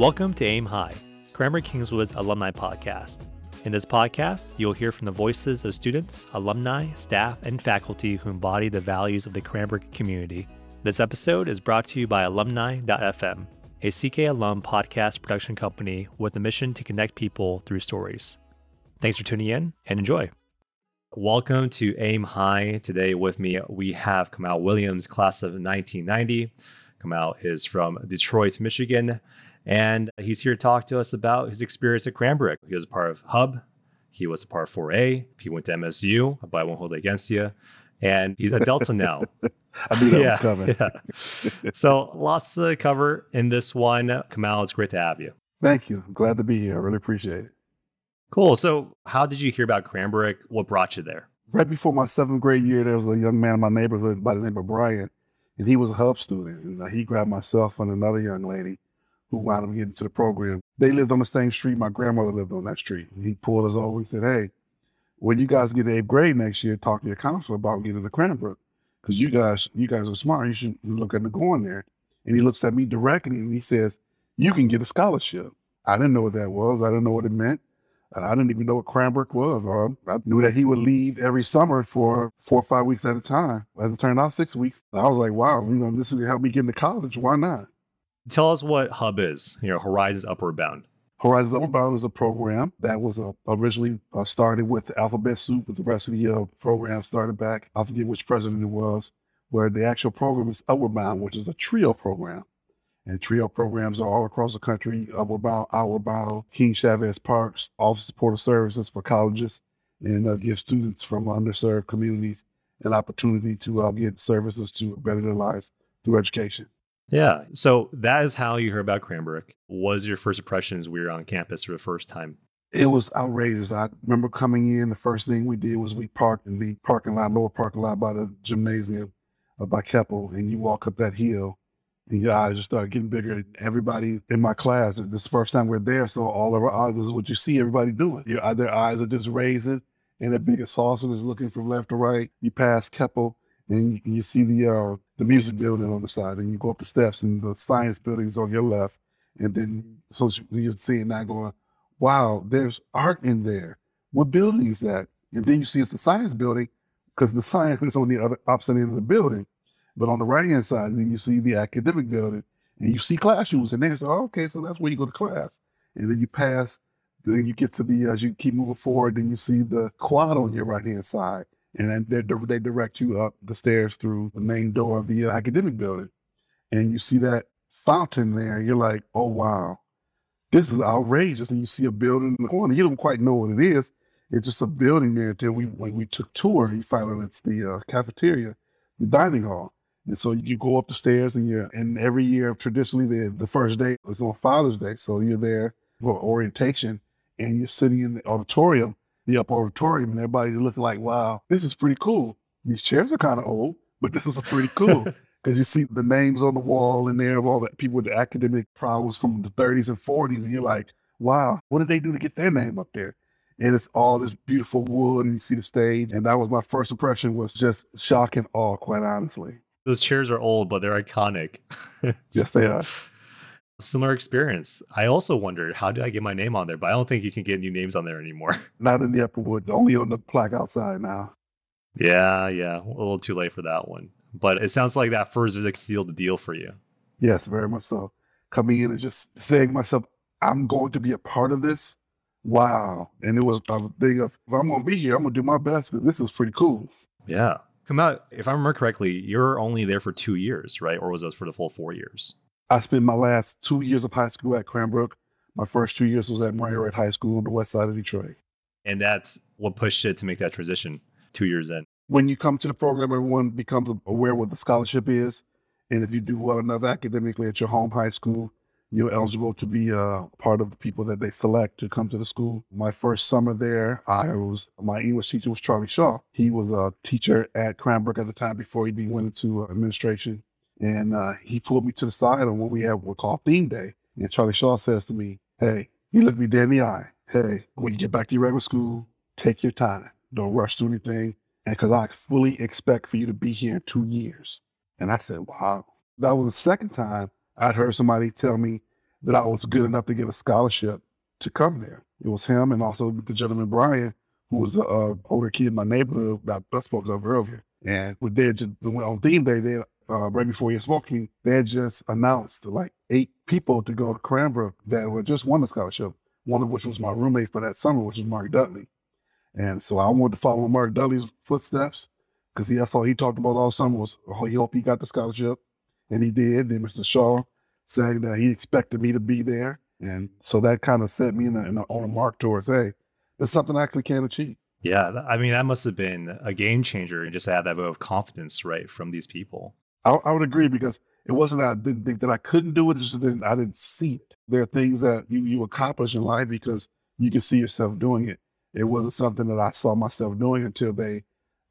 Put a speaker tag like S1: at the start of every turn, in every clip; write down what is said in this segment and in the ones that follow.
S1: Welcome to Aim High, Cranbrook Kingswood's alumni podcast. In this podcast, you'll hear from the voices of students, alumni, staff, and faculty who embody the values of the Cranbrook community. This episode is brought to you by Alumni.fm, a CK alum podcast production company with a mission to connect people through stories. Thanks for tuning in and enjoy. Welcome to Aim High. Today with me, we have Kamau Williams, class of 1990. Kamau is from Detroit, Michigan, and he's here to talk to us about his experience at Cranbrook. He was a part of Hub, he was a part of 4A, he went to MSU, but I won't hold it against you. And he's at Delta now.
S2: I knew that yeah, was coming.
S1: yeah. So lots to cover in this one. Kamau, it's great to have you.
S2: Thank you. I'm glad to be here. I really appreciate it.
S1: Cool. So how did you hear about Cranbrook? What brought you there?
S2: Right before my seventh grade year, there was a young man in my neighborhood by the name of Brian, and he was a hub student. And uh, he grabbed myself and another young lady who wound up getting to the program. They lived on the same street. My grandmother lived on that street. He pulled us over and said, Hey, when you guys get the eighth grade next year, talk to your counselor about getting to Cranbrook. Because you guys, you guys are smart. You should look at the going there. And he looks at me directly and he says, You can get a scholarship. I didn't know what that was. I didn't know what it meant. And I didn't even know what Cranbrook was. Or I knew that he would leave every summer for four or five weeks at a time. As it turned out, six weeks. I was like, wow, you know, this is help me get into college. Why not?
S1: Tell us what Hub is, you know, Horizons Upward Bound.
S2: Horizons Upward Bound is a program that was uh, originally uh, started with Alphabet Soup, with the rest of the uh, program started back. I forget which president it was, where the actual program is Upward Bound, which is a trio program. And trio programs are all across the country Upward Bound, Outward Bound, King Chavez Parks, Office of Supportive Services for colleges, and uh, give students from underserved communities an opportunity to uh, get services to better their lives through education.
S1: Yeah. So that is how you heard about Cranbrook. Was your first impressions we were on campus for the first time?
S2: It was outrageous. I remember coming in, the first thing we did was we parked in the parking lot, lower parking lot by the gymnasium uh, by Keppel, and you walk up that hill and your eyes just start getting bigger. Everybody in my class, this is the first time we're there, so all of our eyes, is what you see everybody doing. Your, their eyes are just raising, and the biggest saucer is looking from left to right. You pass Keppel, and you, you see the uh, the music building on the side, and you go up the steps, and the science building is on your left, and then so you're seeing that going, wow, there's art in there. What building is that? And then you see it's the science building because the science is on the other opposite end of the building. But on the right hand side, then you see the academic building, and you see classrooms, and then it's oh, okay, so that's where you go to class, and then you pass. Then you get to the as you keep moving forward, then you see the quad on your right hand side, and then they direct you up the stairs through the main door of the uh, academic building, and you see that fountain there. and You're like, oh wow, this is outrageous. And you see a building in the corner. You don't quite know what it is. It's just a building there until we when we took tour. You find out it's the uh, cafeteria, the dining hall. And so you go up the stairs and you're, and every year traditionally the, the first day is on Father's Day. So you're there for orientation and you're sitting in the auditorium the upper auditorium and everybody's looking like, wow, this is pretty cool. These chairs are kind of old, but this is pretty cool. Because you see the names on the wall in there of all the people with the academic problems from the 30s and 40s, and you're like, wow, what did they do to get their name up there? And it's all this beautiful wood, and you see the stage. And that was my first impression was just shock and awe, quite honestly.
S1: Those chairs are old, but they're iconic.
S2: yes, they are
S1: similar experience. I also wondered how do I get my name on there, but I don't think you can get new names on there anymore.
S2: Not in the upper wood, only on the plaque outside now.
S1: Yeah, yeah, a little too late for that one. But it sounds like that first visit sealed the deal for you.
S2: Yes, very much so. Coming in and just saying to myself, I'm going to be a part of this. Wow. And it was a thing of, if I'm going to be here, I'm going to do my best. This is pretty cool.
S1: Yeah. Kamau, if I remember correctly, you're only there for two years, right? Or was it for the full four years?
S2: I spent my last two years of high school at Cranbrook. My first two years was at Murray Wright High School on the west side of Detroit.
S1: And that's what pushed it to make that transition two years in.
S2: When you come to the program, everyone becomes aware what the scholarship is. And if you do well enough academically at your home high school, you're eligible to be a part of the people that they select to come to the school. My first summer there, I was my English teacher was Charlie Shaw. He was a teacher at Cranbrook at the time before he went into administration. And uh, he pulled me to the side on what we have what called theme day. And Charlie Shaw says to me, Hey, he looked me dead in the eye. Hey, when you get back to your regular school, take your time. Don't rush to anything. And because I fully expect for you to be here in two years. And I said, Wow. That was the second time I'd heard somebody tell me that I was good enough to get a scholarship to come there. It was him and also the gentleman Brian, who was a, a older kid in my neighborhood that I spoke of earlier. And we did on theme day, they uh, right before to me, they just announced like eight people to go to Cranbrook that were just won the scholarship. One of which was my roommate for that summer, which was Mark Dudley. And so I wanted to follow Mark Dudley's footsteps because that's all he talked about all summer was oh, he hoped he got the scholarship, and he did. Then Mr. Shaw saying that he expected me to be there, and so that kind of set me in a, in a, on a mark towards hey, it's something I actually can achieve.
S1: Yeah, I mean that must have been a game changer, and just have that vote of confidence, right, from these people.
S2: I, I would agree because it wasn't that I didn't think that I couldn't do it; it's just that I didn't see it. There are things that you you accomplish in life because you can see yourself doing it. It wasn't something that I saw myself doing until they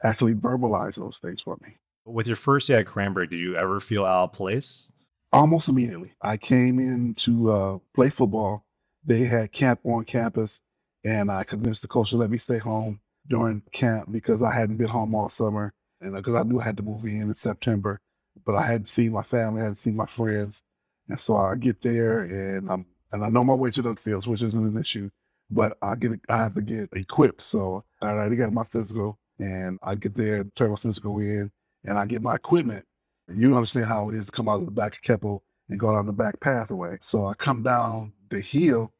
S2: actually verbalize those things for me.
S1: With your first year at Cranbrook, did you ever feel out of place?
S2: Almost immediately. I came in to uh, play football. They had camp on campus, and I convinced the coach to let me stay home during camp because I hadn't been home all summer, and because uh, I knew I had to move in in September, but I hadn't seen my family, I hadn't seen my friends, and so I get there and I'm and I know my way to the fields, which isn't an issue, but I get I have to get equipped. So I already got my physical and I get there, turn my physical in, and I get my equipment. And you understand how it is to come out of the back of Keppel and go down the back pathway. So I come down the hill,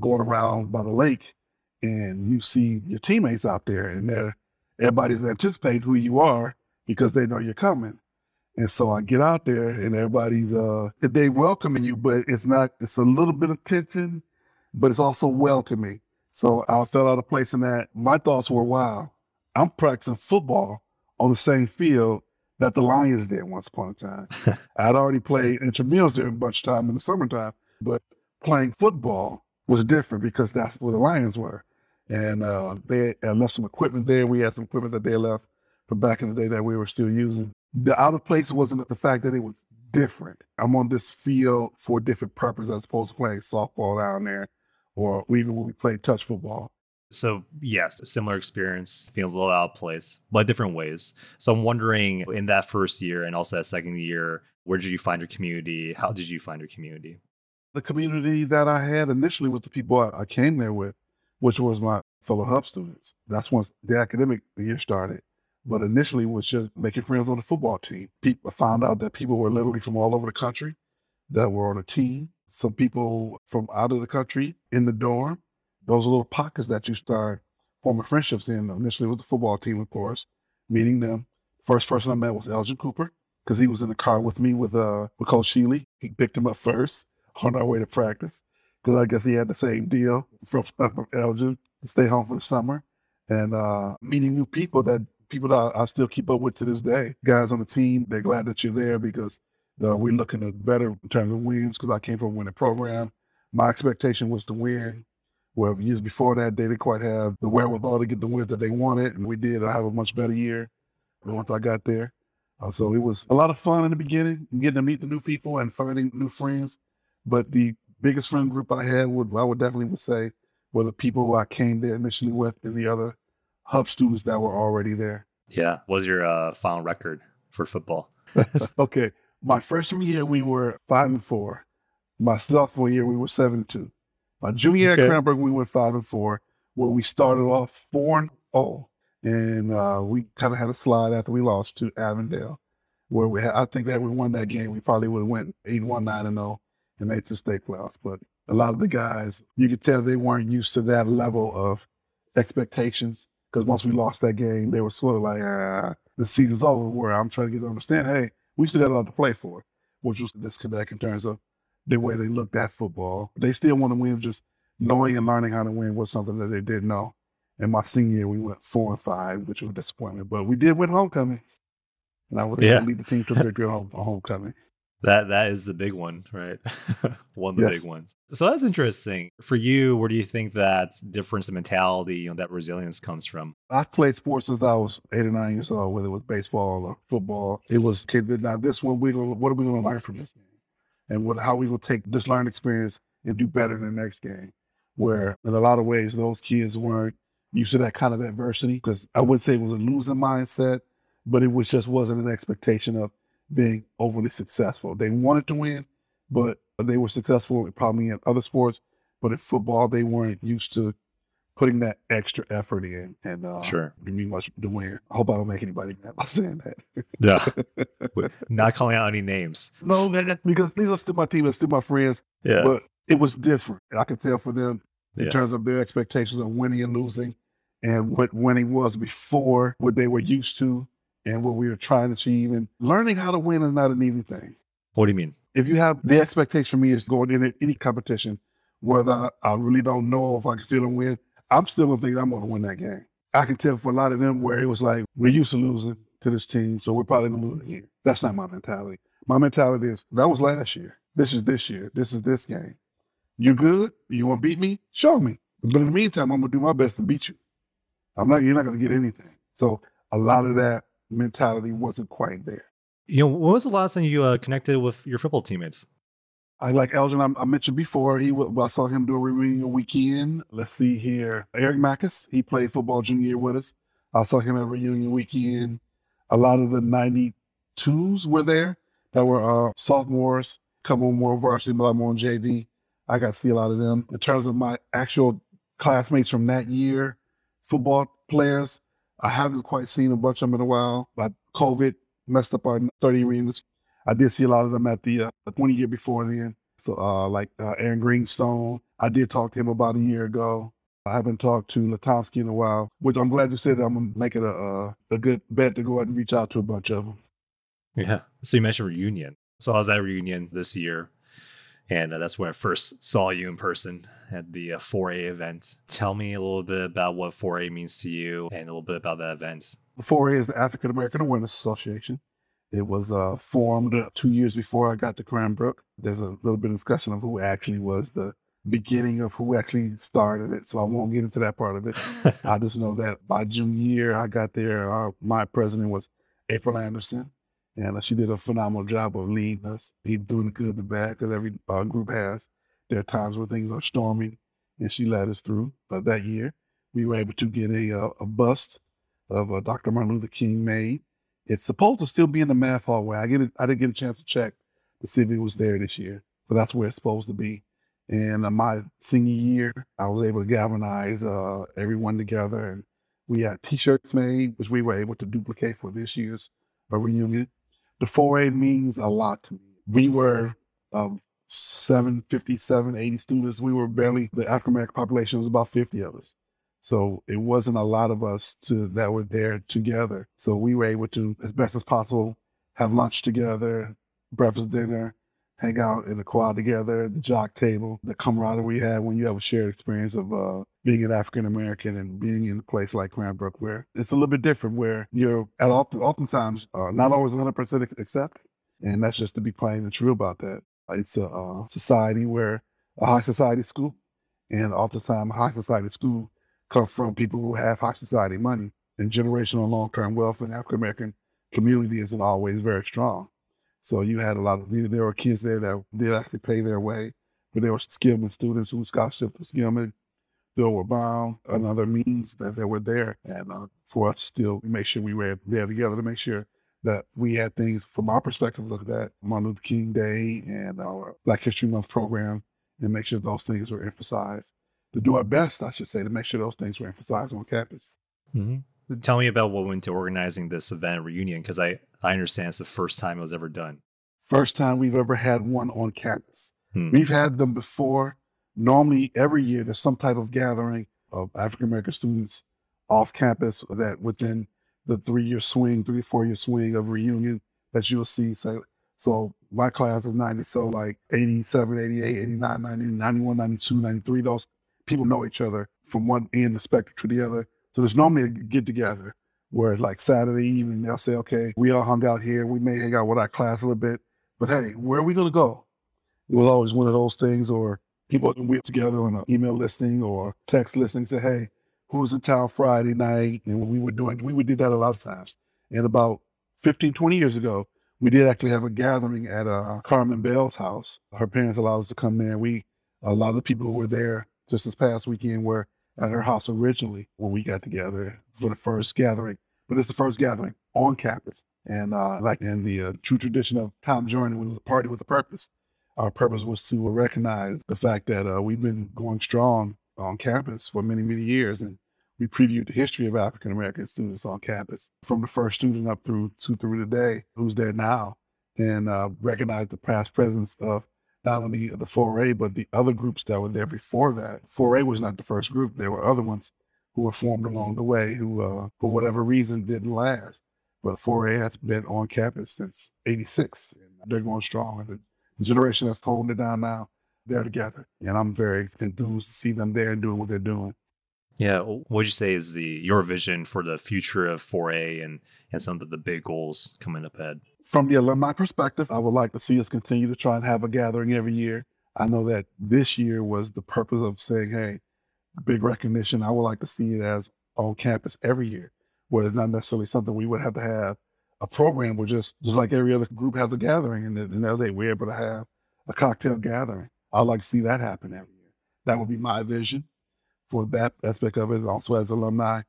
S2: going around by the lake, and you see your teammates out there, and they're everybody's anticipating who you are because they know you're coming. And so I get out there, and everybody's uh they welcoming you, but it's not. It's a little bit of tension, but it's also welcoming. So I felt out of place in that. My thoughts were, wow, I'm practicing football on the same field that the Lions did once upon a time. I'd already played intramurals there a bunch of time in the summertime, but playing football was different because that's where the Lions were. And uh, they had left some equipment there. We had some equipment that they left from back in the day that we were still using. The out of place wasn't the fact that it was different. I'm on this field for a different purpose as opposed to playing softball down there or even when we played touch football.
S1: So yes, a similar experience, feeling a little out of place, but different ways. So I'm wondering, in that first year and also that second year, where did you find your community? How did you find your community?
S2: The community that I had initially with the people I, came there with, which was my fellow Hub students. That's once the academic year started. But initially was just making friends on the football team. People found out that people were literally from all over the country that were on a team. Some people from out of the country in the dorm those little pockets that you start forming friendships in. Initially with the football team, of course, meeting them. First person I met was Elgin Cooper because he was in the car with me with uh with Coach Sheely. He picked him up first on our way to practice because I guess he had the same deal from, Elgin to stay home for the summer and uh, meeting new people that people that I, still keep up with to this day. Guys on the team, they're glad that you're there because uh, we're looking at better in terms of wins because I came from a winning program. My expectation was to win where years before that, they didn't quite have the wherewithal to get the wins that they wanted. And we did. I have a much better year once I got there. Uh, so it was a lot of fun in the beginning, getting to meet the new people and finding new friends. But the biggest friend group I had would, I would definitely would say, were the people who I came there initially with and the other hub students that were already there.
S1: Yeah. What was your uh, final record for football?
S2: okay. My freshman year, we were five and four. My sophomore year, we were seven and two. My junior okay. at Cranbrook, we went five and four, where we started off four and oh, and uh, we kind of had a slide after we lost to Avondale, where we had, I think that we won that game, we probably would have went eight one nine and zero oh and made the state playoffs. But a lot of the guys, you could tell they weren't used to that level of expectations because once we lost that game, they were sort of like, ah, the season's over. Where I'm trying to get them to understand, hey, we still got a lot to play for, which was disconnect in terms of the way they looked at football. They still want to win, just knowing and learning how to win was something that they didn't know. In my senior year, we went four and five, which was a disappointment. But we did win homecoming, and I was able to lead the team to victory on homecoming.
S1: That that is the big one, right? one of the yes. big ones. So that's interesting. For you, where do you think that difference in mentality, you know, that resilience comes from?
S2: I've played sports since I was eight or nine years old, whether it was baseball or football. It was okay, now this one we gonna what are we gonna learn from this game? and what, how we will take this learning experience and do better in the next game. Where in a lot of ways, those kids weren't used to that kind of adversity because I wouldn't say it was a losing mindset, but it was just wasn't an expectation of being overly successful. They wanted to win, but they were successful probably in other sports, but in football, they weren't used to putting that extra effort in. And uh,
S1: Sure.
S2: give me much the win. I hope I don't make anybody mad by saying that.
S1: Yeah. Not calling out any names.
S2: no, that, because these are still my team and still my friends,
S1: Yeah.
S2: but it was different. And I could tell for them in
S1: Yeah.
S2: terms of their expectations of winning and losing and what winning was before, what they were used to, and what we were trying to achieve. And learning how to win is not an easy thing.
S1: What do you mean?
S2: If you have the expectation for me is going in any competition, whether I, really don't know if I can feel a win, I'm still gonna think I'm gonna win that game. I can tell for a lot of them where it was like, we're used to losing to this team, so we're probably gonna lose again. That's not my mentality. My mentality is that was last year. This is this year. This is this game. You good? You want to beat me? Show me. But in the meantime, I'm gonna do my best to beat you. I'm not. You're not gonna get anything. So a lot of that mentality wasn't quite there.
S1: You know, when was the last time you uh, connected with your football teammates?
S2: I like Elgin. I, I mentioned before. He wa- I saw him doing reunion weekend. Let's see here. Eric Mackus. He played football junior year with us. I saw him at reunion weekend. A lot of the '92s were there. That were uh, sophomores. couple more varsity, but I'm on JV. I got to see a lot of them. In terms of my actual classmates from that year, football players, I haven't quite seen a bunch of them in a while. But COVID messed up our 30 reunions. I did see a lot of them at the uh, 20 year before then. So, uh, like uh, Aaron Greenstone, I did talk to him about a year ago. I haven't talked to Latomsky in a while, which I'm glad you said that I'm gonna make it a a good bet to go ahead and reach out to a bunch of them.
S1: Yeah. So you mentioned reunion. So was at reunion this year, and uh, that's where I first saw you in person at the uh, 4A event. Tell me a little bit about what 4A means to you, and a little bit about that event.
S2: The 4A is the African American Awareness Association. It was uh, formed uh, two years before I got to Cranbrook. There's a little bit of discussion of who actually was the beginning of who actually started it, so I won't get into that part of it. I just know that by junior year, I got there. Our, my president was April Anderson, and she did a phenomenal job of leading us. Doing the good and the bad because every uh, group has. There are times where things are storming, and she led us through. But that year, we were able to get a uh, a bust of uh, Dr. Martin Luther King made. It's supposed to still be in the math hallway. I get it. I didn't get a chance to check to see if it was there this year, but that's where it's supposed to be. And uh, my senior year, I was able to galvanize uh, everyone together, and we had T-shirts made, which we were able to duplicate for this year's reunion. The 4A means a lot to me. We were um, 757, 80 students. We were barely the African American population was about 50 of us. So it wasn't a lot of us to that were there together. So we were able to, as best as possible, have lunch together, breakfast, dinner, hang out in the quad together, the jock table, the camaraderie we had when you have a shared experience of uh, being an African American and being in a place like Cranbrook, where it's a little bit different, where you're at often, oftentimes uh, not always 100% accepted. And that's just to be plain and true about that. It's a uh, society where a high society school, and oftentimes high society school come from people who have high society money and generational long term wealth in African American community isn't always very strong. So you had a lot of there were kids there that did actually pay their way, but there were Skillman students who scholarship to Skillman. There were bound and other means that, that were there. And uh, for us still we make sure we were there together to make sure that we had things from our perspective look at that Martin Luther King Day and our Black History Month program and make sure those things were emphasized to do our best, I should say, to make sure those things were emphasized on campus.
S1: Mm-hmm. Tell me about what went into organizing this event reunion, because I, I understand it's the first time it was ever done.
S2: First time we've ever had one on campus.
S1: Hmm.
S2: We've had them before. Normally, every year, there's some type of gathering of African American students off campus that within the three year swing, three four year swing of reunion that you'll see. So, so my class is 90, so like 87, 88, 89, 90, 91, 92, 93, those people know each other from one end of the spectrum to the other. So there's normally a get together where like Saturday evening they'll say, okay, we all hung out here. We may hang out with our class a little bit, but hey, where are we gonna go? It was always one of those things, or people we get together on an email listing or text listing, say, hey, who's in town Friday night? And we were doing, we would do that a lot of times. And about 15, 20 years ago, we did actually have a gathering at uh, Carmen Bell's house. Her parents allowed us to come there. We, a lot of the people who were there just this past weekend were at her house originally when we got together for the first gathering. But it's the first gathering on campus. And uh, like in the uh, true tradition of Tom Jordan, when it was a party with a purpose, our purpose was to recognize the fact that uh, we've been going strong on campus for many, many years. And we previewed the history of African American students on campus from the first student up through to through today, who's there now, and uh, recognize the past presence of not only the 4A, but the other groups that were there before that. 4A was not the first group. There were other ones who were formed along the way who, uh, for whatever reason, didn't last. But 4A has been on campus since 86, and they're going strong. And the generation that's holding it down now, they're together. And I'm very enthused to see them there and doing what they're doing.
S1: Yeah, what would you say is the your vision for the future of 4A and and some of the big goals coming up ahead?
S2: From the alumni perspective, I would like to see us continue to try and have a gathering every year. I know that this year was the purpose of saying, hey, big recognition. I would like to see it as on campus every year, where it's not necessarily something we would have to have a program where just just like every other group has a gathering and then the day we're able to have a cocktail gathering. I'd like to see that happen every year. That would be my vision for that aspect of it. Also as alumni,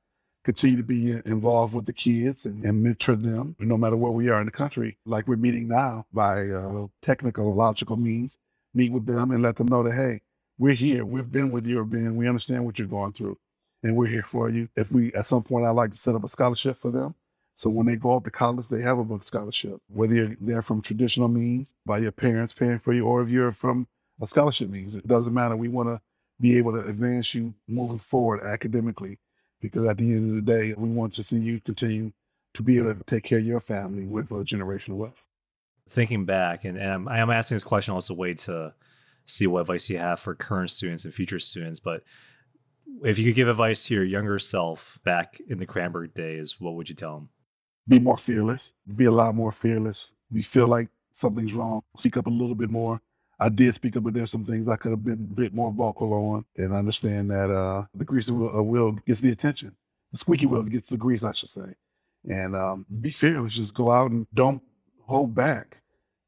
S2: continue to be involved with the kids and, and mentor them, no matter where we are in the country, like we're meeting now by uh, technical, logical means, meet with them and let them know that, hey, we're here. We've been with you, Ben. We understand what you're going through, and we're here for you. If we, at some point, I'd like to set up a scholarship for them. So when they go off to college, they have a book scholarship. Whether you're there from traditional means, by your parents paying for you, or if you're from a scholarship means, it doesn't matter. We want to be able to advance you moving forward academically because at the end of the day, we want to see you continue to be able to take care of your family with a generational wealth.
S1: Thinking back, and, and I'm, asking this question also way to see what advice you have for current students and future students. But if you could give advice to your younger self back in the Cranbrook days, what would you tell them?
S2: Be more fearless. Be a lot more fearless. We feel like something's wrong, speak up a little bit more. I did speak up, but there's some things I could have been a bit more vocal on, and I understand that uh, the grease uh, wheel gets the attention. The squeaky wheel gets the grease, I should say. And um, be fearless. Just go out and don't hold back.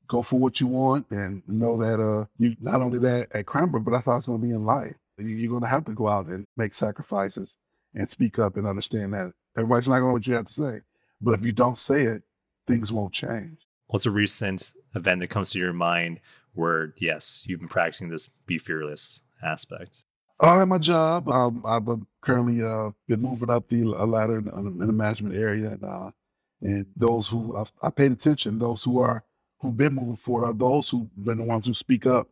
S2: Go for what you want, and know that uh, you not only that at Cranbrook, but I thought it's going to be in life. You're going to have to go out and make sacrifices and speak up and understand that everybody's not going to what you have to say. But if you don't say it, things won't change.
S1: What's a recent event that comes to your mind where yes, you've been practicing this be fearless aspect?
S2: Uh, at my job, um, I've currently uh, been moving up the ladder in, in the management area, and, uh, and those who I've, I paid attention, those who are who've been moving forward, are those who've been the ones who speak up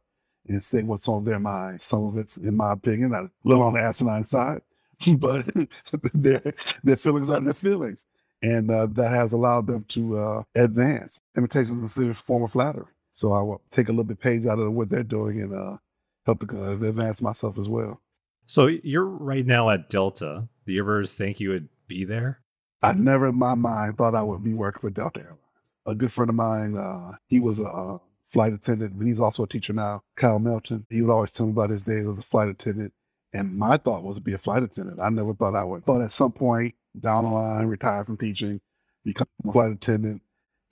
S2: and say what's on their mind. Some of it's, in my opinion, a little on the asinine side, but their their feelings are their feelings, and uh, that has allowed them to uh, advance. Imitation is a form of flattery. So I will take a little bit page out of what they're doing and uh, help to uh, advance myself as well.
S1: So you're right now at Delta. Do you ever think you would be there?
S2: I never in my mind thought I would be working for Delta Airlines. A good friend of mine, uh, he was a, a flight attendant, but he's also a teacher now, Kyle Melton. He would always tell me about his days as a flight attendant. And my thought was to be a flight attendant. I never thought I would. Thought at some point down the line, retire from teaching, become a flight attendant,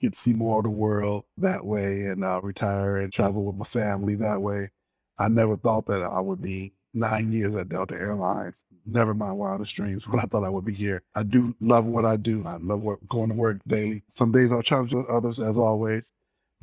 S2: get to see more of the world that way and uh, retire and travel with my family that way. I never thought that I would be nine years at Delta Airlines. Never mind wildest dreams, but I thought I would be here. I do love what I do. I love work, going to work daily. Some days I'll challenge others, as always,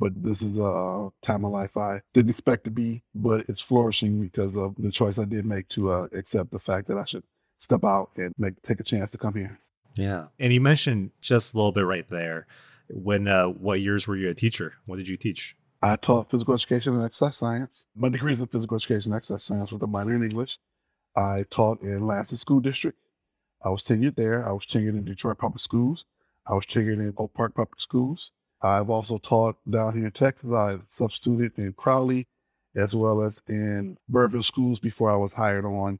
S2: but this is a time of life I didn't expect to be, but it's flourishing because of the choice I did make to uh, accept the fact that I should step out and make take a chance to come here.
S1: Yeah, and you mentioned just a little bit right there when uh, what years were you a teacher? What did you teach?
S2: I taught physical education and exercise science. My degree is in physical education and exercise science with a minor in English. I taught in Lansing School District. I was tenured there. I was tenured in Detroit Public Schools. I was tenured in Oak Park Public Schools. I've also taught down here in Texas. I substituted in Crowley as well as in Birdville schools before I was hired on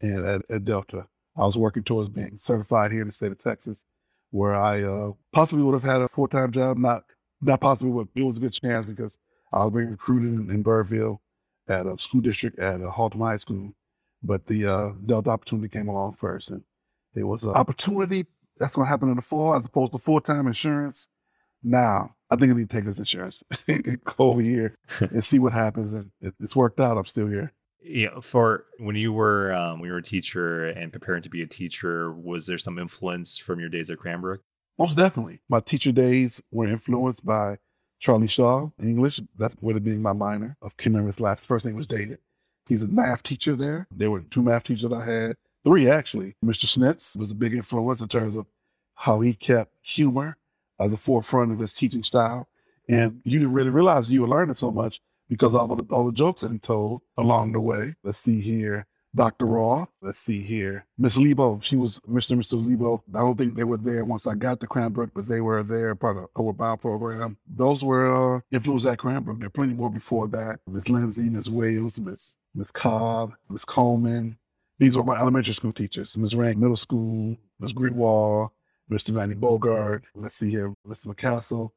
S2: and at, at Delta. I was working towards being certified here in the state of Texas where I uh, possibly would have had a full time job. Not not possibly, but it was a good chance because I was being recruited in, in Birdville at a school district at a Haltom High School. But the uh, Delta opportunity came along first, and it was an opportunity that's going to happen in the fall as opposed to full time insurance. Now, I think I need to take this insurance, go over here and see what happens. And it's worked out. I'm still here
S1: you know, for when you were um, when you were a teacher and preparing to be a teacher, was there some influence from your days at Cranbrook?
S2: Most definitely. My teacher days were influenced by Charlie Shaw, English. That would have been my minor. Of Kim last first name was David. He's a math teacher there. There were two math teachers I had, three actually. Mr. Schnitz was a big influence in terms of how he kept humor as the forefront of his teaching style. And you didn't really realize you were learning so much because all the, all the jokes that he told along the way. Let's see here. Dr. Roth. Let's see here. Miss Lebo. She was Mr. Mr. Lebo. I don't think they were there once I got to Cranbrook, but they were there part of our Bound program. Those were uh, influenced at Cranbrook. There are plenty more before that. Miss Lindsay, Miss Williams, Miss Miss Cobb, Miss Coleman. These were my elementary school teachers. Miss Rank, middle school, Miss Greenwald, Mr. Manny Bogart. Let's see here. Mr. McCassell,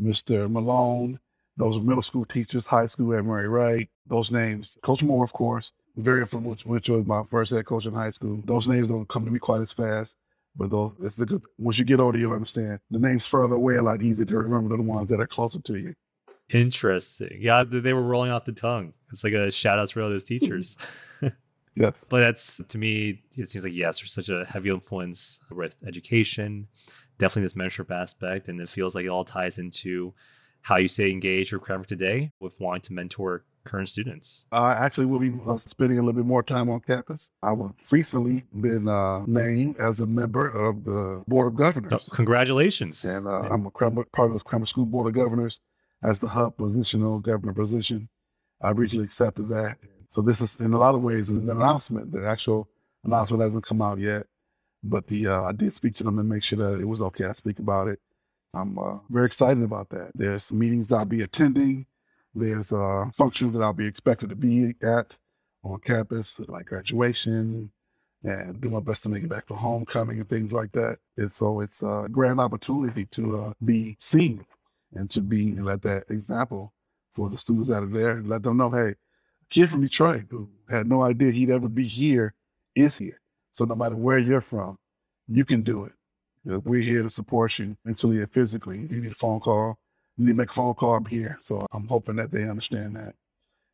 S2: Mr. Malone. Those middle school teachers, high school at Murray Wright. Those names. Coach Moore, of course very influential, which was my first head coach in high school. Those names don't come to me quite as fast, but those it's the good. Once you get older, you'll understand the names further away are a lot easier to remember than the ones that are closer to you.
S1: Interesting. Yeah, they were rolling off the tongue. It's like a shout out for all those teachers.
S2: yes.
S1: But that's to me, it seems like yes, there's such a heavy influence with education, definitely this mentorship aspect, and it feels like it all ties into how you stay engaged with Cranbrook today with wanting to mentor current students?
S2: I actually will be uh, spending a little bit more time on campus. I've recently been uh, named as a member of the Board of Governors.
S1: Oh, congratulations.
S2: And uh, I'm a part of the Cranbrook School Board of Governors as the hub positional governor position. I recently accepted that. So this is, in a lot of ways, an announcement. The actual announcement hasn't come out yet, but the uh, I did speak to them and make sure that it was okay. I speak about it. I'm uh, very excited about that. There's meetings that I'll be attending there's uh, functions that I'll be expected to be at on campus, like graduation, and do my best to make it back for homecoming and things like that. And so it's a grand opportunity to uh, be seen and to be and let that example for the students that are there let them know, hey, kid from Detroit who had no idea he'd ever be here is here. So no matter where you're from, you can do it. You know, we're here to support you mentally and physically. You need a phone call, you need to make a phone call, I'm here. So I'm hoping that they understand that.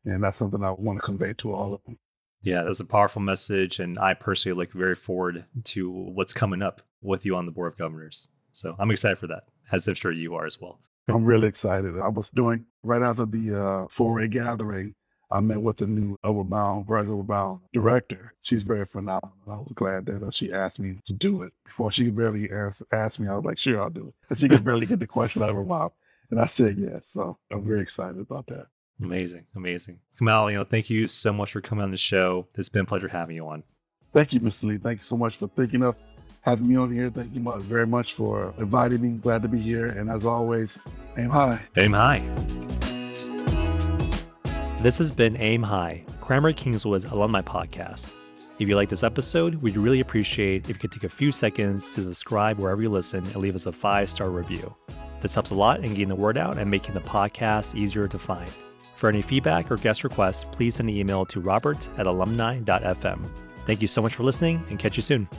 S2: And that's something I want to convey to all of them.
S1: Yeah, that's a powerful message. And I personally look very forward to what's coming up with you on the Board of Governors. So I'm excited for that, as I'm sure you are as well.
S2: I'm really excited. I was doing right after the uh, 4A gathering, I met with the new Upward Bound, Upward Bound director. She's very phenomenal. I was glad that uh, she asked me to do it. Before she could barely ask, ask me, I was like, sure, I'll do it. And she could barely get the question out of her mouth. And I said yes. So I'm very excited about that.
S1: Amazing. Amazing. Kamau, you know, thank you so much for coming on the show. It's been a pleasure having you on.
S2: Thank you, Mr. Li. Thank you so much for thinking of having me on here. Thank you very much for inviting me. Glad to be here. And as always, aim high.
S1: Aim high. This has been Aim High, Cranbrook Kingswood's alumni podcast. If you like this episode, we'd really appreciate if you could take a few seconds to subscribe wherever you listen and leave us a five star review. This helps a lot in getting the word out and making the podcast easier to find. For any feedback or guest requests, please send an email to robert at alumni.fm. Thank you so much for listening and catch you soon.